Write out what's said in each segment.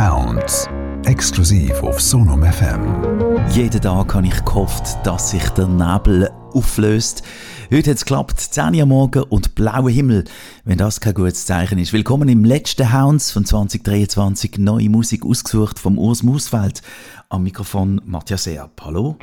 Hounds. Exklusiv auf Sonom FM. Jeden Tag habe ich gehofft, dass sich der Nebel auflöst. Heute hat es geklappt, 10 Uhr morgen und blauer Himmel, wenn das kein gutes Zeichen ist. Willkommen im letzten Hounds von 2023. Neue Musik ausgesucht vom Urs Mausfeld. Am Mikrofon Matthias Erb. Hallo?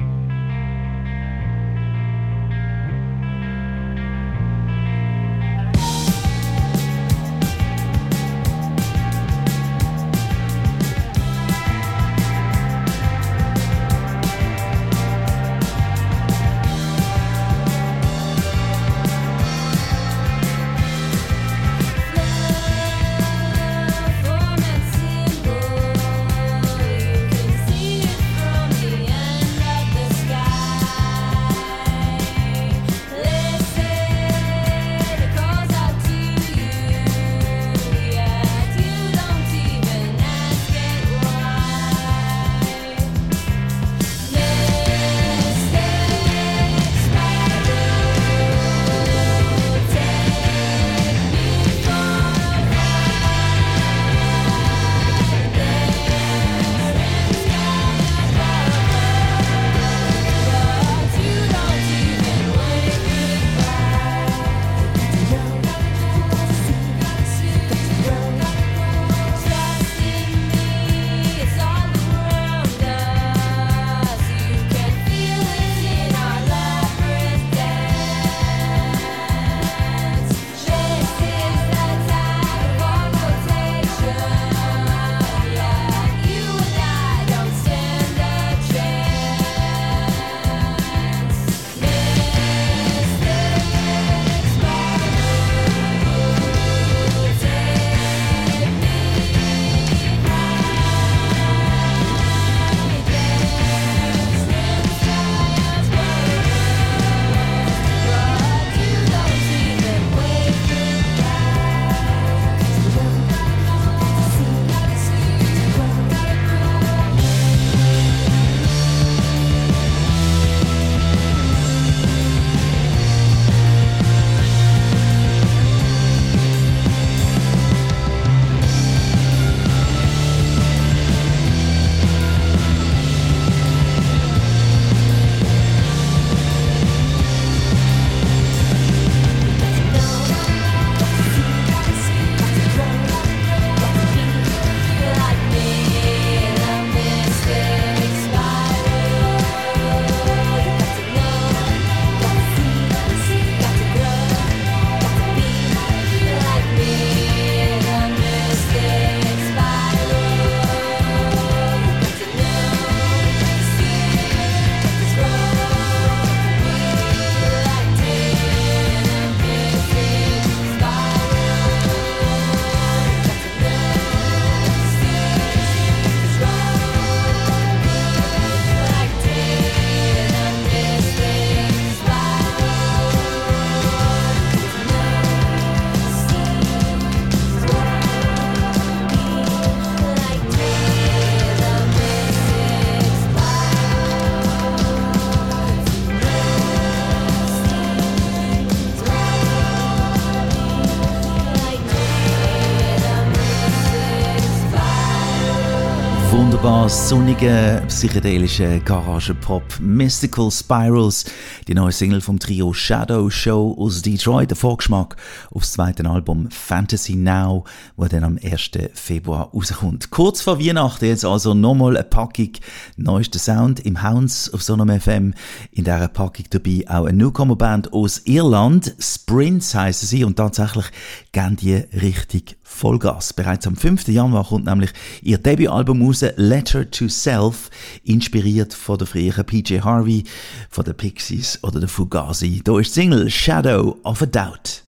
Wunderbar sonnige, psychedelische Garage-Pop Mystical Spirals, die neue Single vom Trio Shadow Show aus Detroit, der Vorgeschmack aufs zweite Album Fantasy Now, wo dann am 1. Februar rauskommt. Kurz vor Weihnachten jetzt also nochmal eine Packung neuester Sound im Hounds auf Sonom FM. In dieser Packung dabei auch eine Newcomer-Band aus Irland, Sprints heißen sie und tatsächlich gehen die richtig Vollgas. Bereits am 5. Januar kommt nämlich ihr Debütalbum raus, Letter to Self, inspiriert von der früheren PJ Harvey, von den Pixies oder der Fugazi. Da ist die Single Shadow of a Doubt.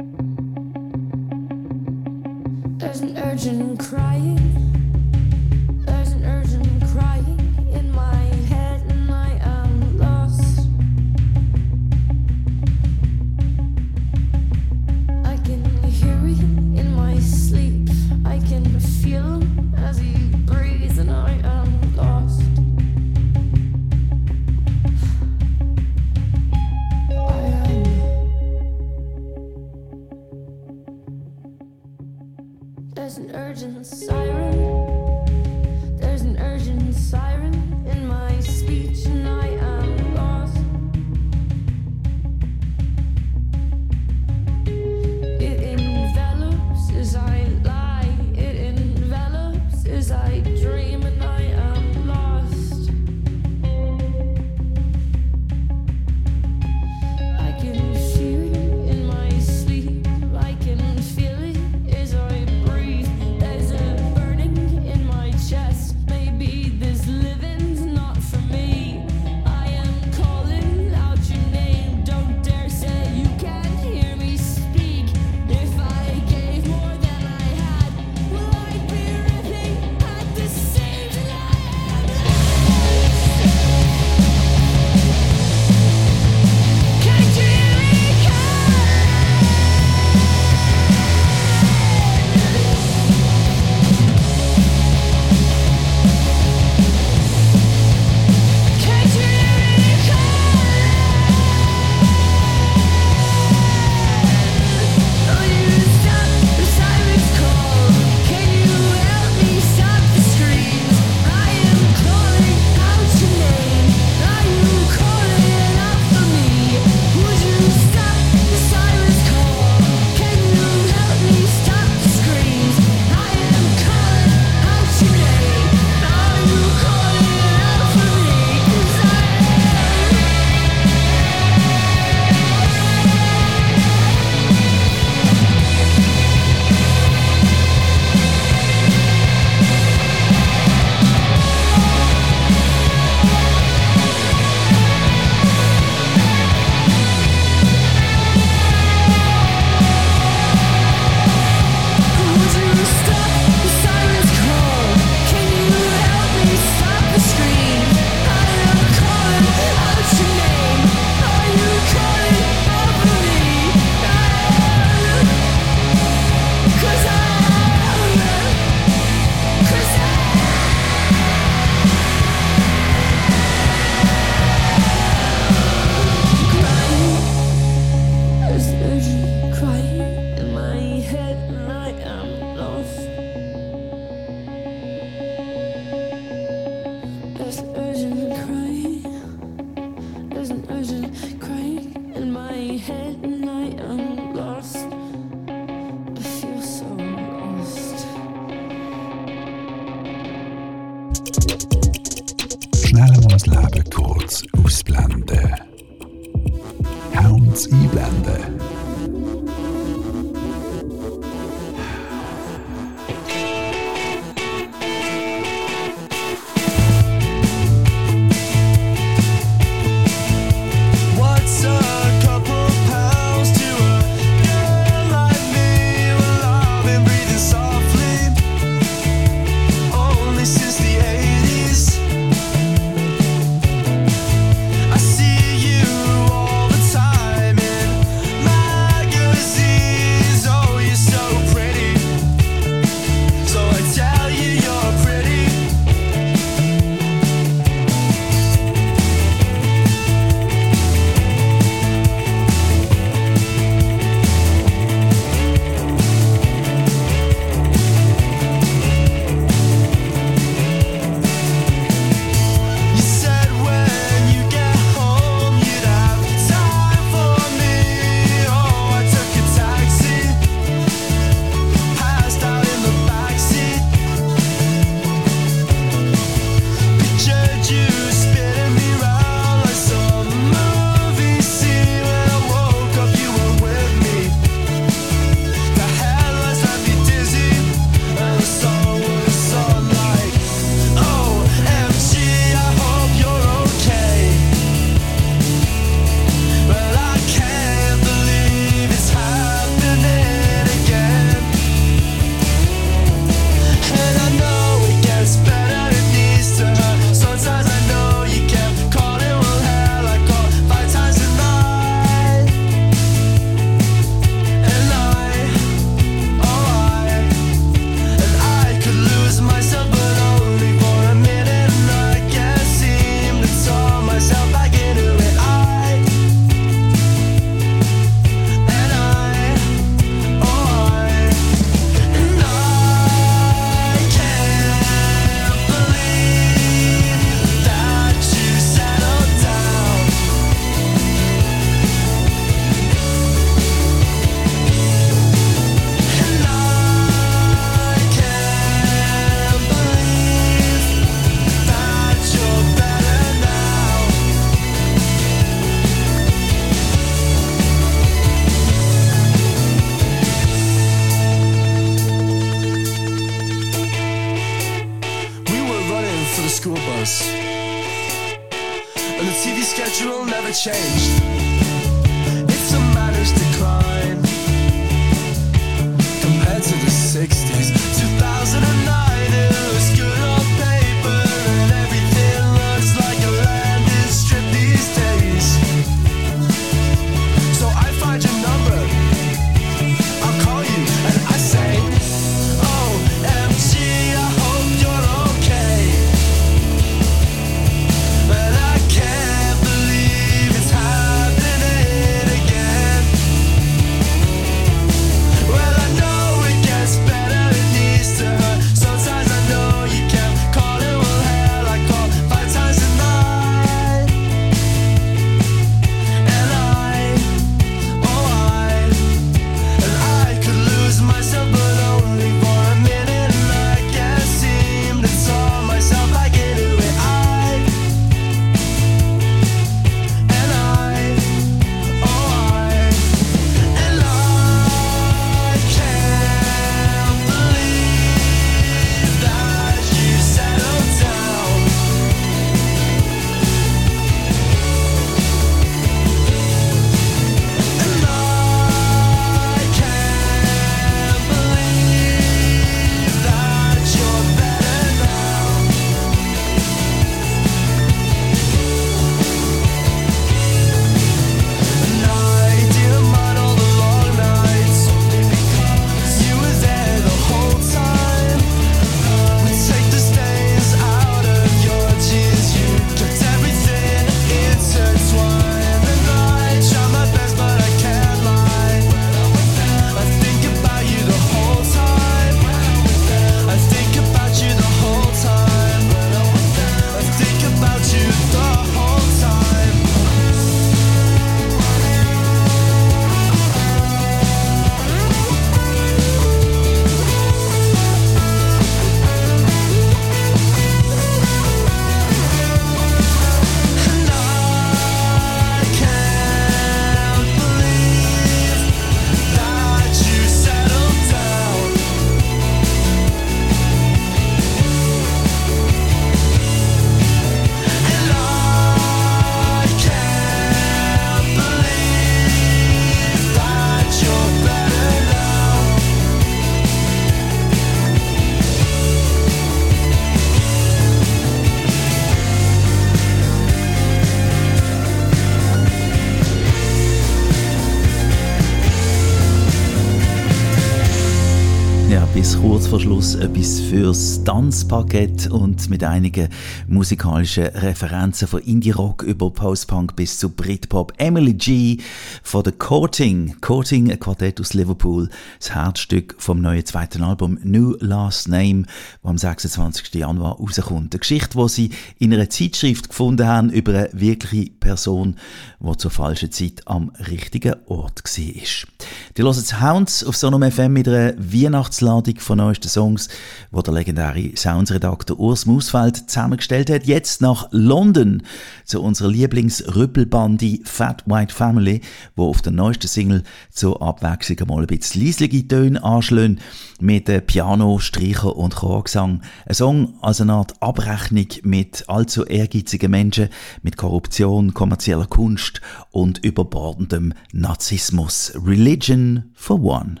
Bis kurz vor Schluss etwas fürs Tanzpaket und mit einigen musikalischen Referenzen von Indie-Rock über Post-Punk bis zu Britpop. Emily G. von The Courting. Courting, ein Quartett aus Liverpool, das Herzstück vom neuen zweiten Album New Last Name, das am 26. Januar rauskommt. Eine Geschichte, die sie in einer Zeitschrift gefunden haben über eine wirkliche Person, die zur falschen Zeit am richtigen Ort war. Die hören Hounds auf Sonom FM mit einer Weihnachtsladung von neuesten Songs, die der legendäre Soundsredakteur Urs Mausfeld zusammengestellt hat. Jetzt nach London zu unserer Lieblingsrüppelbande Fat White Family, wo auf der neuesten Single zur Abwechslung mal ein bisschen leislige Töne anschlagen mit Piano, Streicher und Chorgesang. Ein Song als eine Art Abrechnung mit allzu ehrgeizigen Menschen, mit Korruption, kommerzieller Kunst und überbordendem Narzissmus. Religion for One.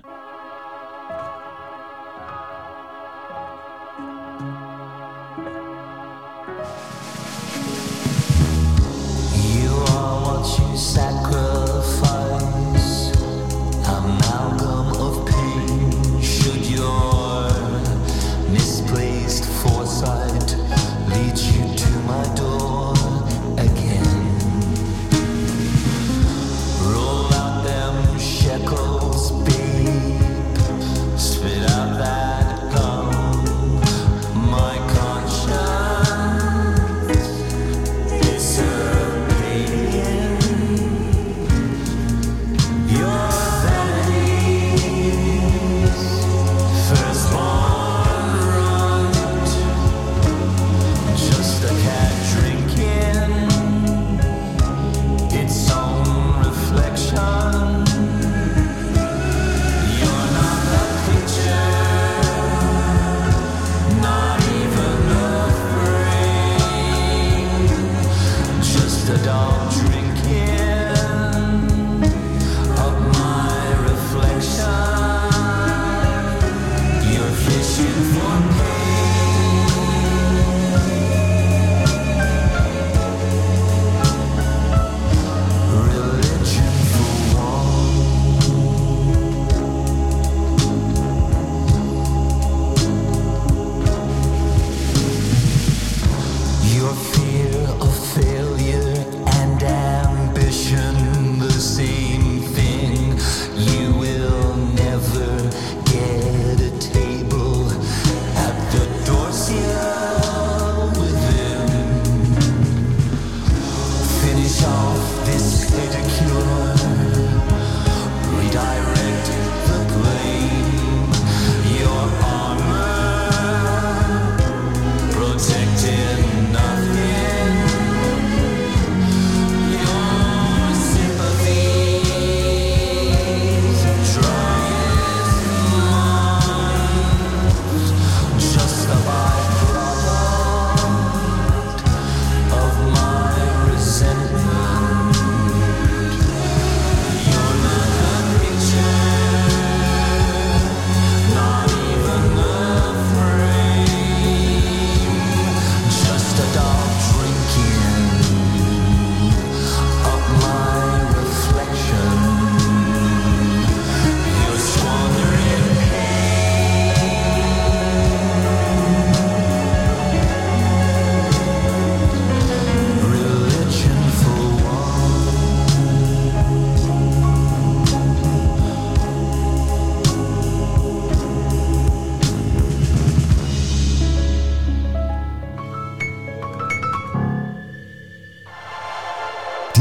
side.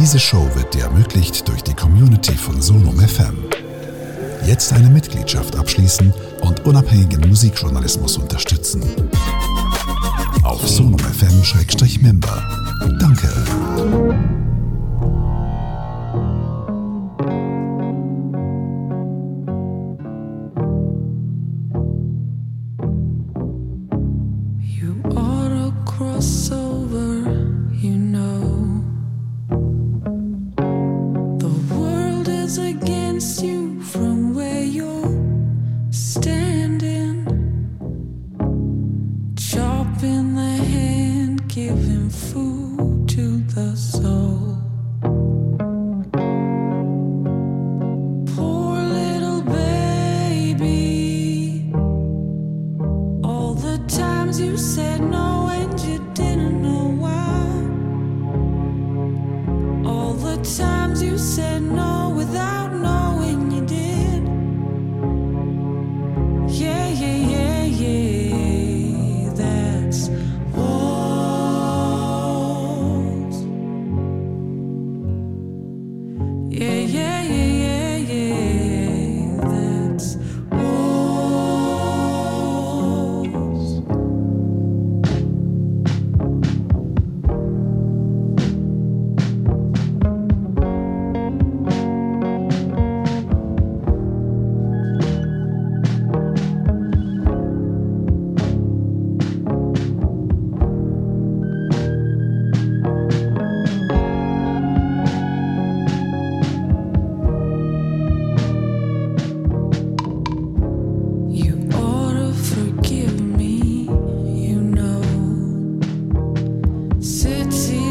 Diese Show wird dir ermöglicht durch die Community von Solom FM. Jetzt eine Mitgliedschaft abschließen und unabhängigen Musikjournalismus unterstützen. Auf solomfm-member. Danke. see.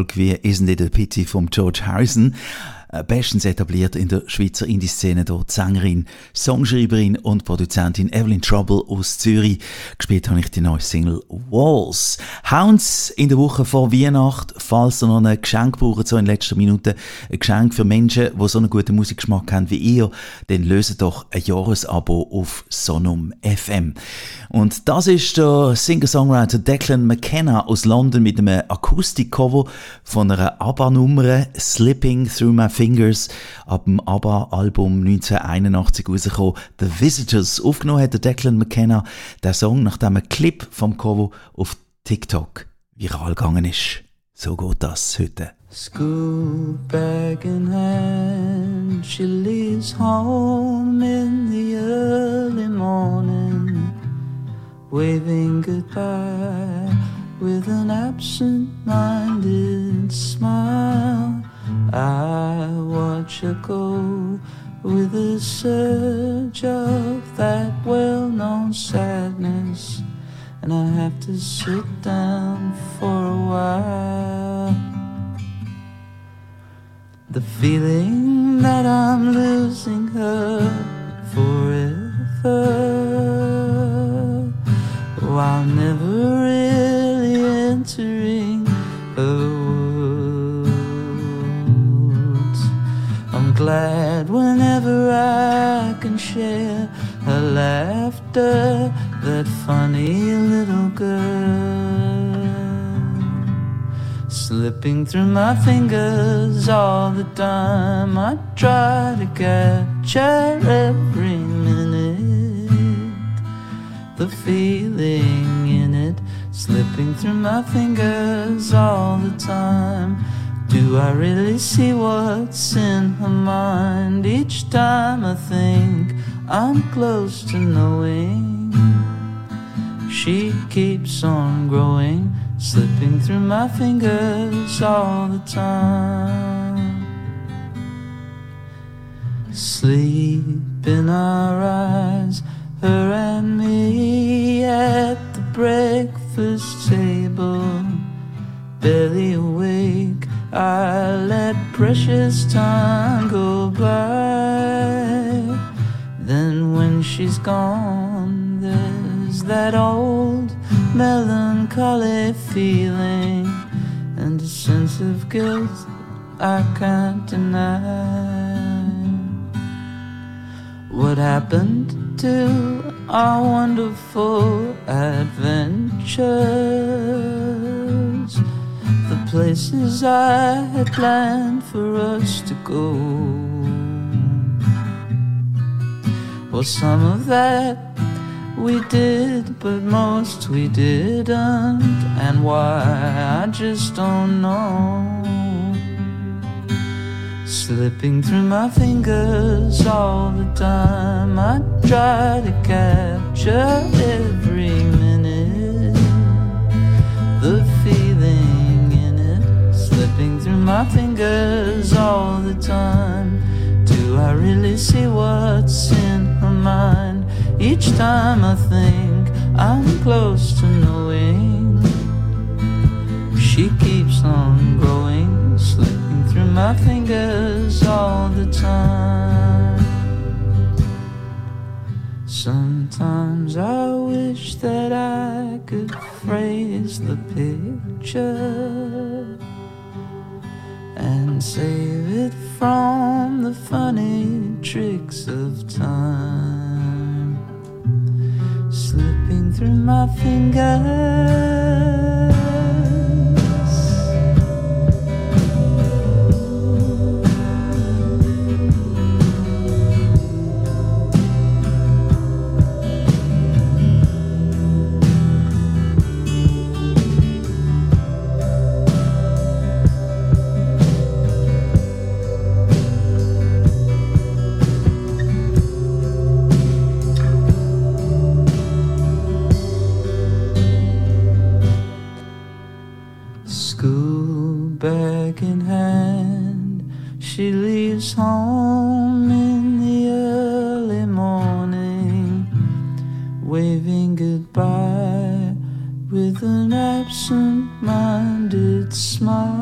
volk weer Isn't It a Pity vom George Harrison bestens etabliert in der Schweizer Indie-Szene. Dort Sängerin, Songschreiberin und Produzentin Evelyn Trouble aus Zürich. Gespielt habe ich die neue Single Walls. Hounds in der Woche vor Weihnachten, falls ihr noch ein Geschenk braucht, so in letzter Minute, ein Geschenk für Menschen, die so einen guten Musikgeschmack haben wie ihr, dann löset doch ein Jahresabo auf Sonum FM. Und das ist der Singer-Songwriter Declan McKenna aus London mit einem Akustikcover von einer ABBA-Nummer Slipping Through My Fingers ab dem ABBA-Album 1981 rausgekommen. The Visitors. Aufgenommen hat der Declan McKenna der Song, nachdem ein Clip vom Cover auf TikTok viral gegangen ist. So geht das heute. School bag in hand, she leaves home in the early morning, waving goodbye with an absent minded smile. I watch her go with a surge of that well known sadness, and I have to sit down for a while. The feeling that I'm losing her share her laughter, that funny little girl slipping through my fingers all the time. I try to capture every minute, the feeling in it, slipping through my fingers all the time. Do I really see what's in her mind each time I think I'm close to knowing? She keeps on growing, slipping through my fingers all the time. Sleep in our eyes, her and me at the breakfast table. Barely awake, I let precious time go by. Then when she's gone, there's that old melancholy feeling and a sense of guilt I can't deny. What happened to our wonderful adventures? The places I had planned for us to go. Well, some of that we did, but most we didn't. And why, I just don't know. Slipping through my fingers all the time. I try to capture see what's in her mind? Each time I think I'm close to knowing, she keeps on growing, slipping through my fingers all the time. Sometimes I wish that I could phrase the picture and save it from the funny tricks of time slipping through my fingers. Smile.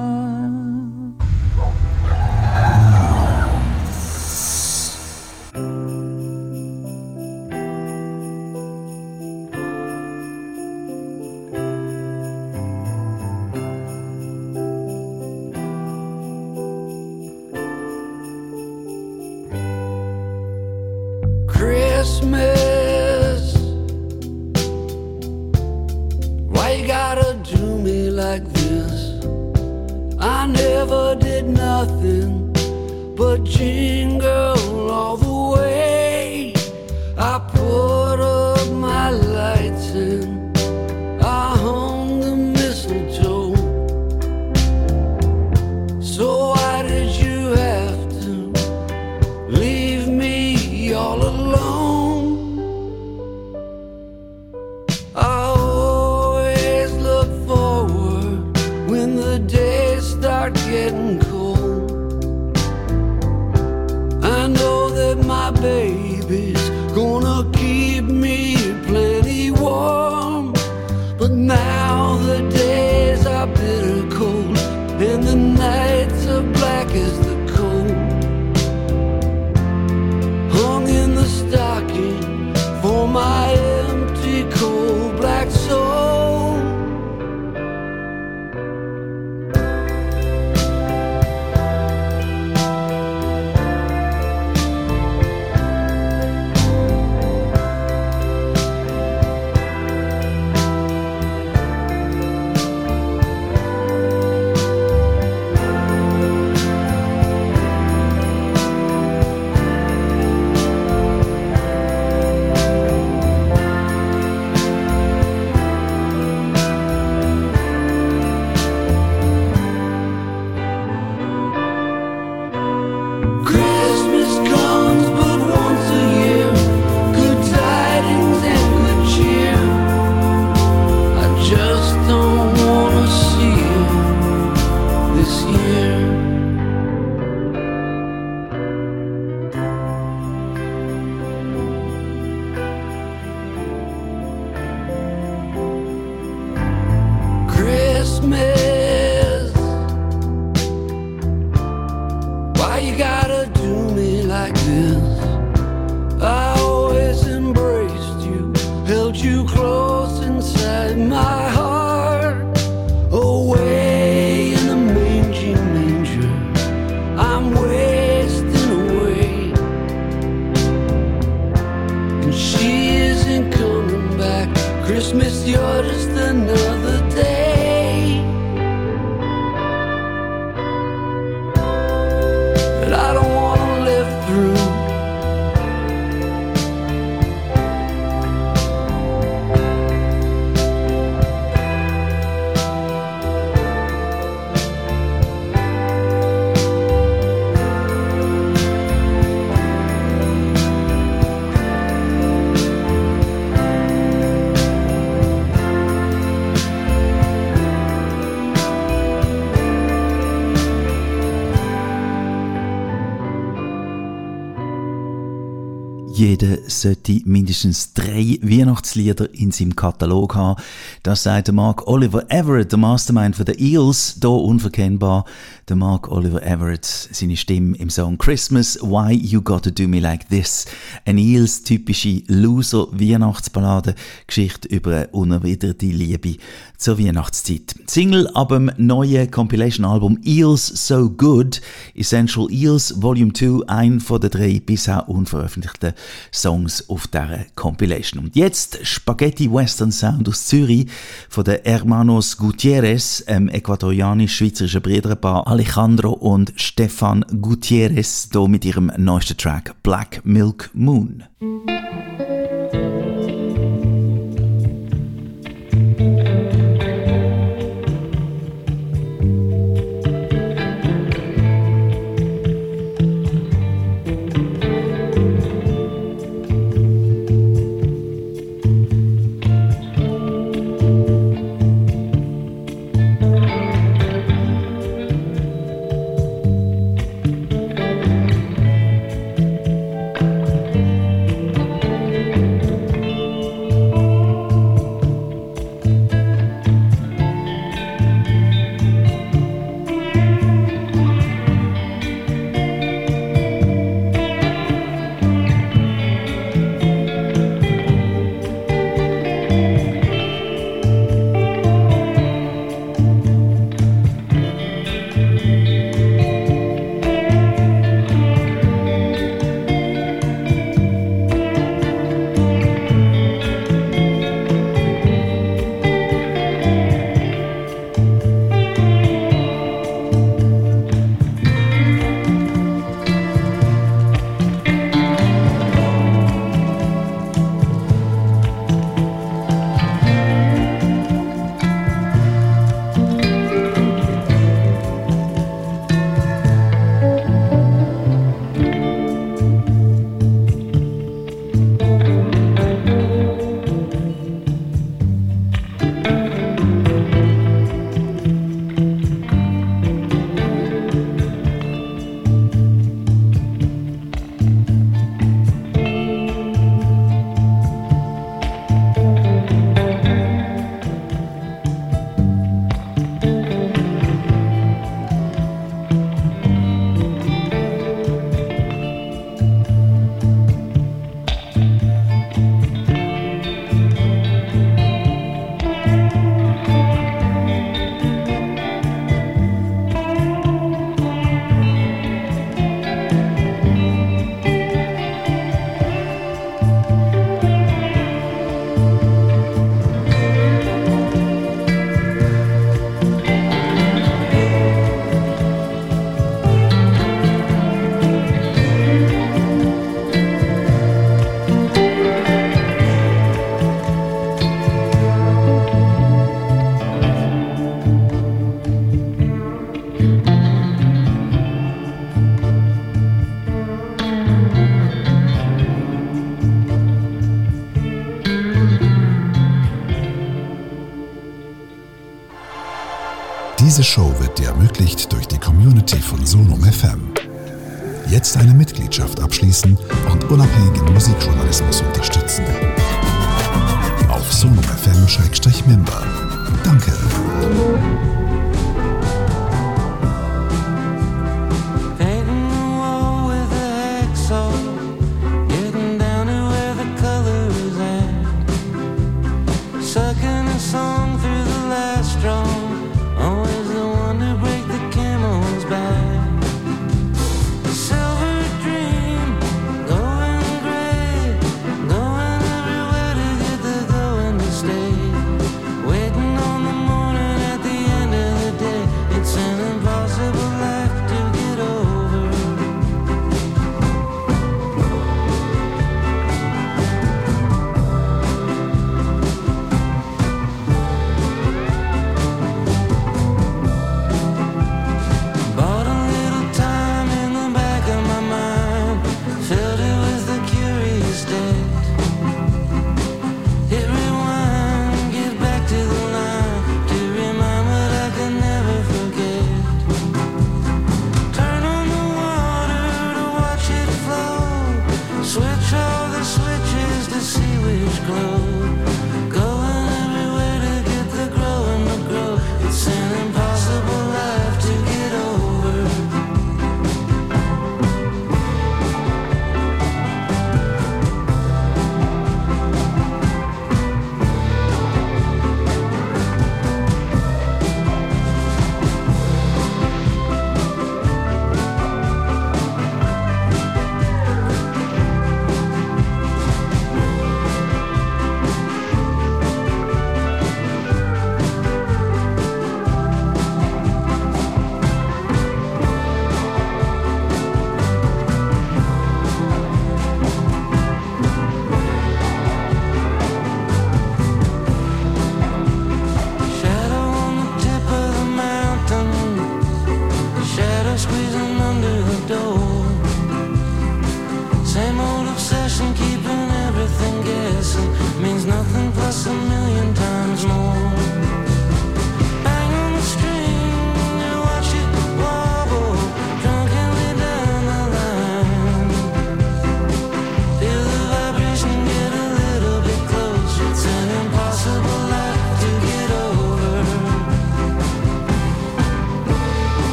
Sollte mindestens drei Weihnachtslieder in seinem Katalog haben. Das sagt der Mark Oliver Everett, der Mastermind von den Eels, hier unverkennbar. Der Mark Oliver Everett, seine Stimme im Song Christmas, Why You Gotta Do Me Like This. Eine Eels typische Loser-Weihnachtsballade, Geschichte über eine unerwiderte Liebe zur Weihnachtszeit. Single ab dem neuen Compilation-Album Eels So Good, Essential Eels Volume 2, ein von den drei bisher unveröffentlichten Songs auf dieser Compilation. Und jetzt Spaghetti Western Sound aus Zürich von den Hermanos Gutierrez, ähm, äquatorianisch-schweizerischen Brüderpaar Alejandro und Stefan Gutierrez, hier mit ihrem neuesten Track Black Milk Moon. Mitgliedschaft abschließen und unabhängigen Musikjournalismus unterstützen. Auf Sonum FM-Member. Danke.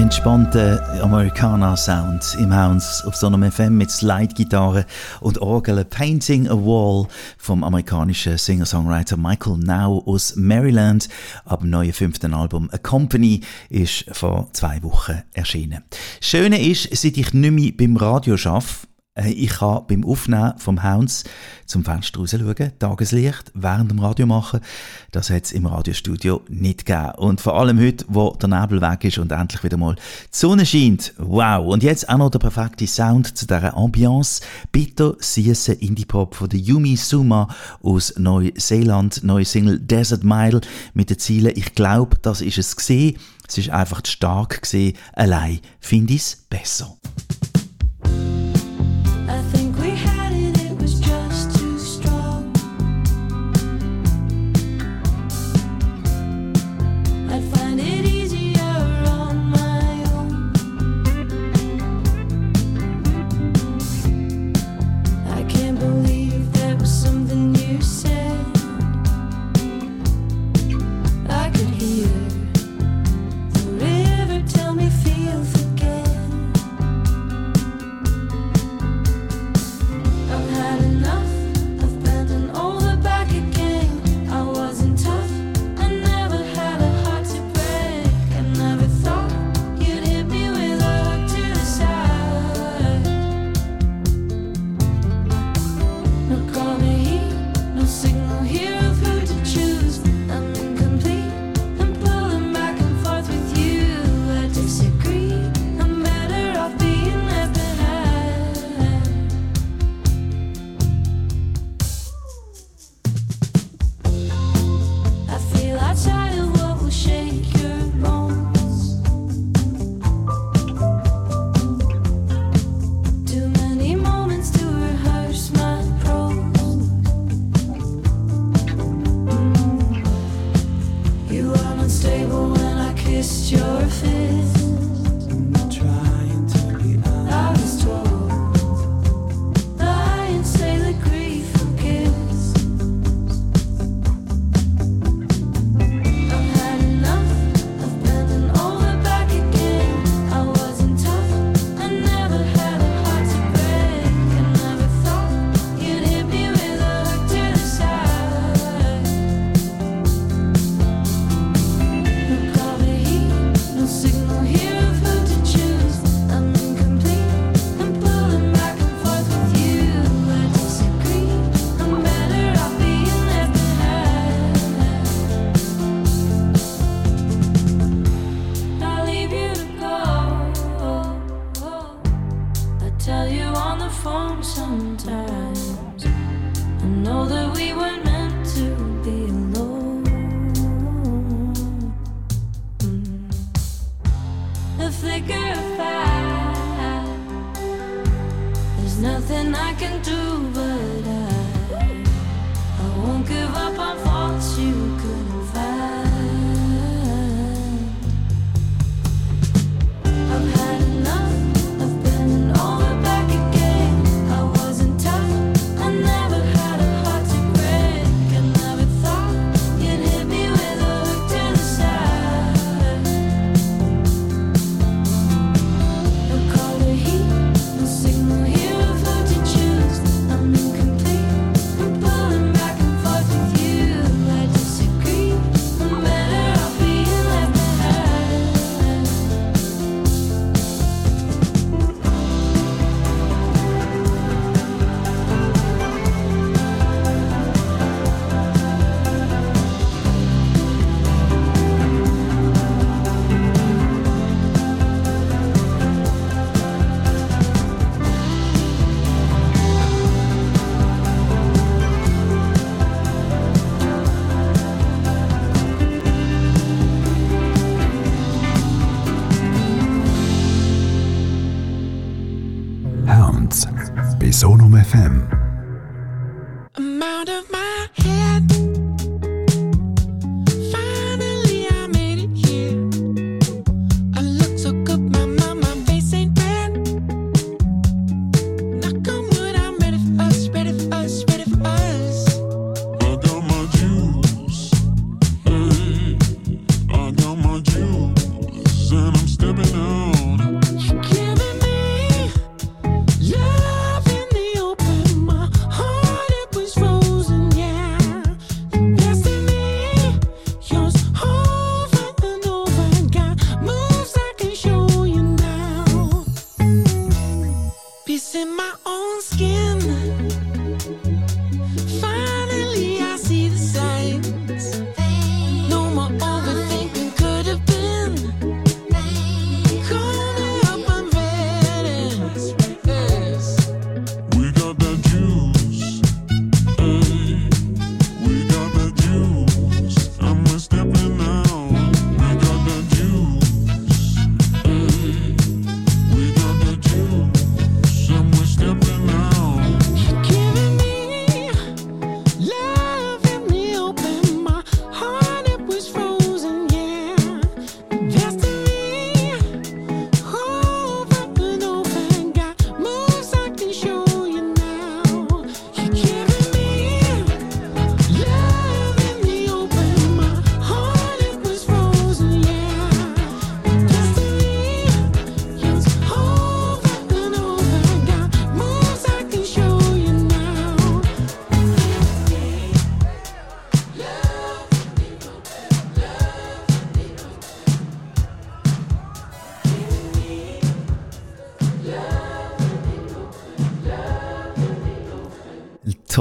Entspannter Americana-Sound im House auf so einem FM mit Slide-Gitarre und Orgel Painting a Wall vom amerikanischen Singer-Songwriter Michael Now aus Maryland. Ab dem neuen fünften Album A Company ist vor zwei Wochen erschienen. Schöne ist, seit ich nicht mehr beim Radio arbeite, Ich kann beim Aufnehmen vom Hounds zum Fenster raus schauen, Tageslicht während dem Radio machen. Das hat es im Radiostudio nicht gegeben. Und vor allem heute, wo der Nebel weg ist und endlich wieder mal die Sonne scheint. Wow! Und jetzt auch noch der perfekte Sound zu dieser Ambiance. Bitter süße Indie-Pop von der Yumi Suma aus Neuseeland. Neue Single Desert Mile mit den Zielen «Ich glaube, das ist es gesehen». Es ist einfach zu stark gesehen. Allein finde ich es besser.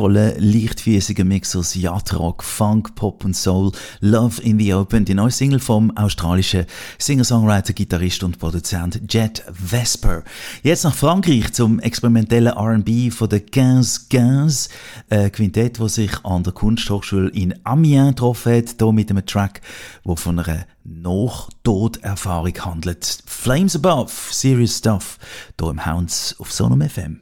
Rolle leichtfüßiger Mix aus Yacht-Rock, Funk, Pop und Soul. Love in the Open, die neue Single vom australischen Singer-Songwriter, Gitarrist und Produzent Jet Vesper. Jetzt nach Frankreich zum experimentellen R&B von der 1515 äh, Quintett, wo sich an der Kunsthochschule in Amiens getroffen hat, hier mit einem Track, wo von einer Nach-Tod-Erfahrung handelt. Flames Above, Serious Stuff, hier im Hounds auf Sonom FM.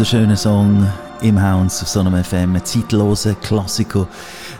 Wunderschöner Song im Hounds auf so einem FM, ein zeitloser Klassiker,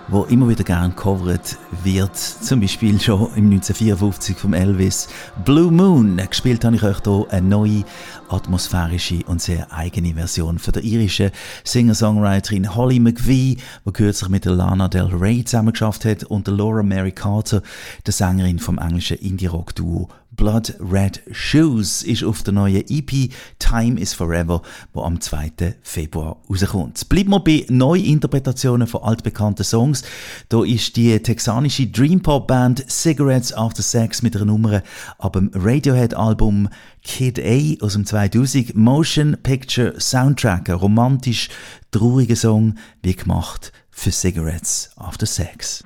wo immer wieder gern gecovert wird. Zum Beispiel schon im 1954 vom Elvis. Blue Moon, gespielt habe ich euch hier eine neue, atmosphärische und sehr eigene Version von der irischen Singer-Songwriterin Holly McVie, die kürzlich mit der Lana Del Rey zusammengeschafft hat und der Laura Mary Carter, der Sängerin vom englischen Indie-Rock-Duo Blood Red Shoes ist auf der neuen EP Time is Forever, wo am 2. Februar rauskommt. Bleiben wir bei Neuinterpretationen von altbekannten Songs. Da ist die texanische Dreampop-Band Cigarettes After Sex mit einer Nummer ab dem Radiohead-Album Kid A aus dem 2000 Motion Picture Soundtrack, ein romantisch trauriger Song, wie gemacht für Cigarettes After Sex.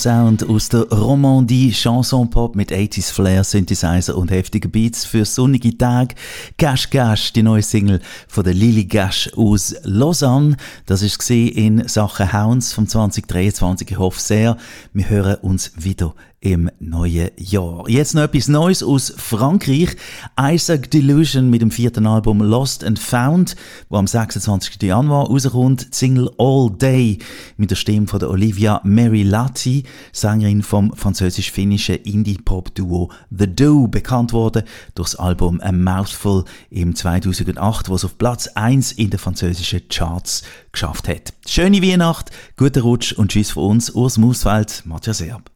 Sound aus der Romandie, Chanson-Pop mit 80s Flair, Synthesizer und heftigen Beats für sonnige Tage. Gash Gash, die neue Single von der Lily Gash aus Lausanne. Das ist gesehen in Sachen Hounds vom 2023. Ich hoffe sehr, wir hören uns wieder im neuen Jahr. Jetzt noch etwas Neues aus Frankreich. Isaac Delusion mit dem vierten Album Lost and Found, wo am 26. Januar rauskommt. Single All Day mit der Stimme von der Olivia Mary Lati, Sängerin vom französisch-finnischen Indie-Pop-Duo The Do, bekannt worden durch das Album A Mouthful im 2008, was auf Platz 1 in den französischen Charts geschafft hat. Schöne Weihnacht, guten Rutsch und tschüss von uns, Urs Mausfeld, Matthias Erb.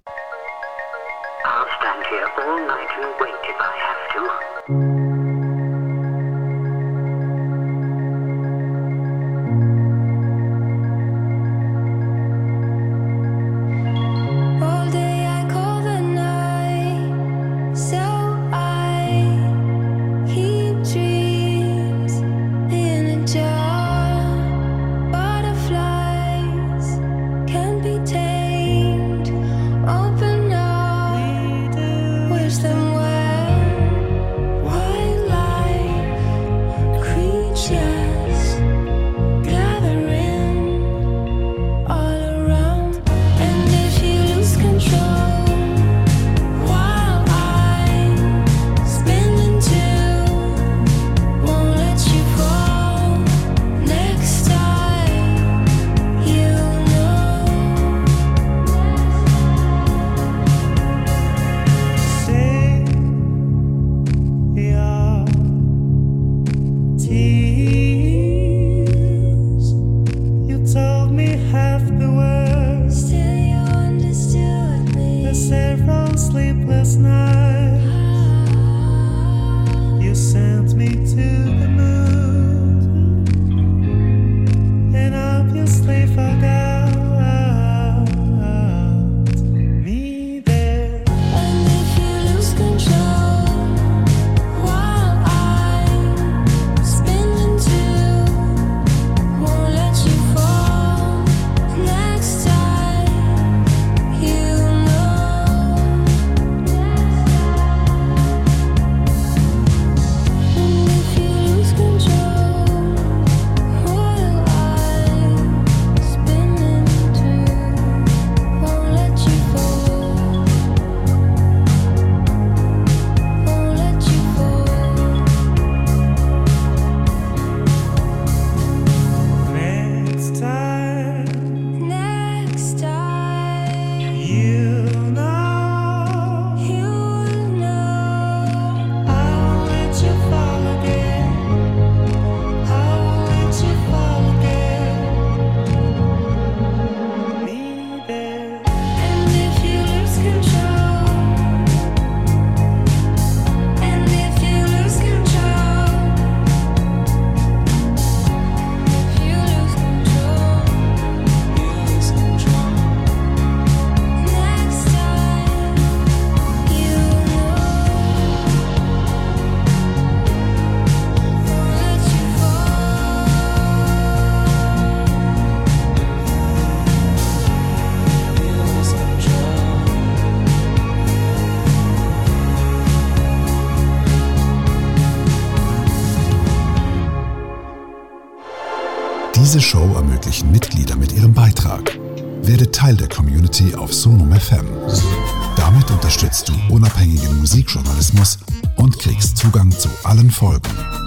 Sonum FM. Damit unterstützt du unabhängigen Musikjournalismus und kriegst Zugang zu allen Folgen.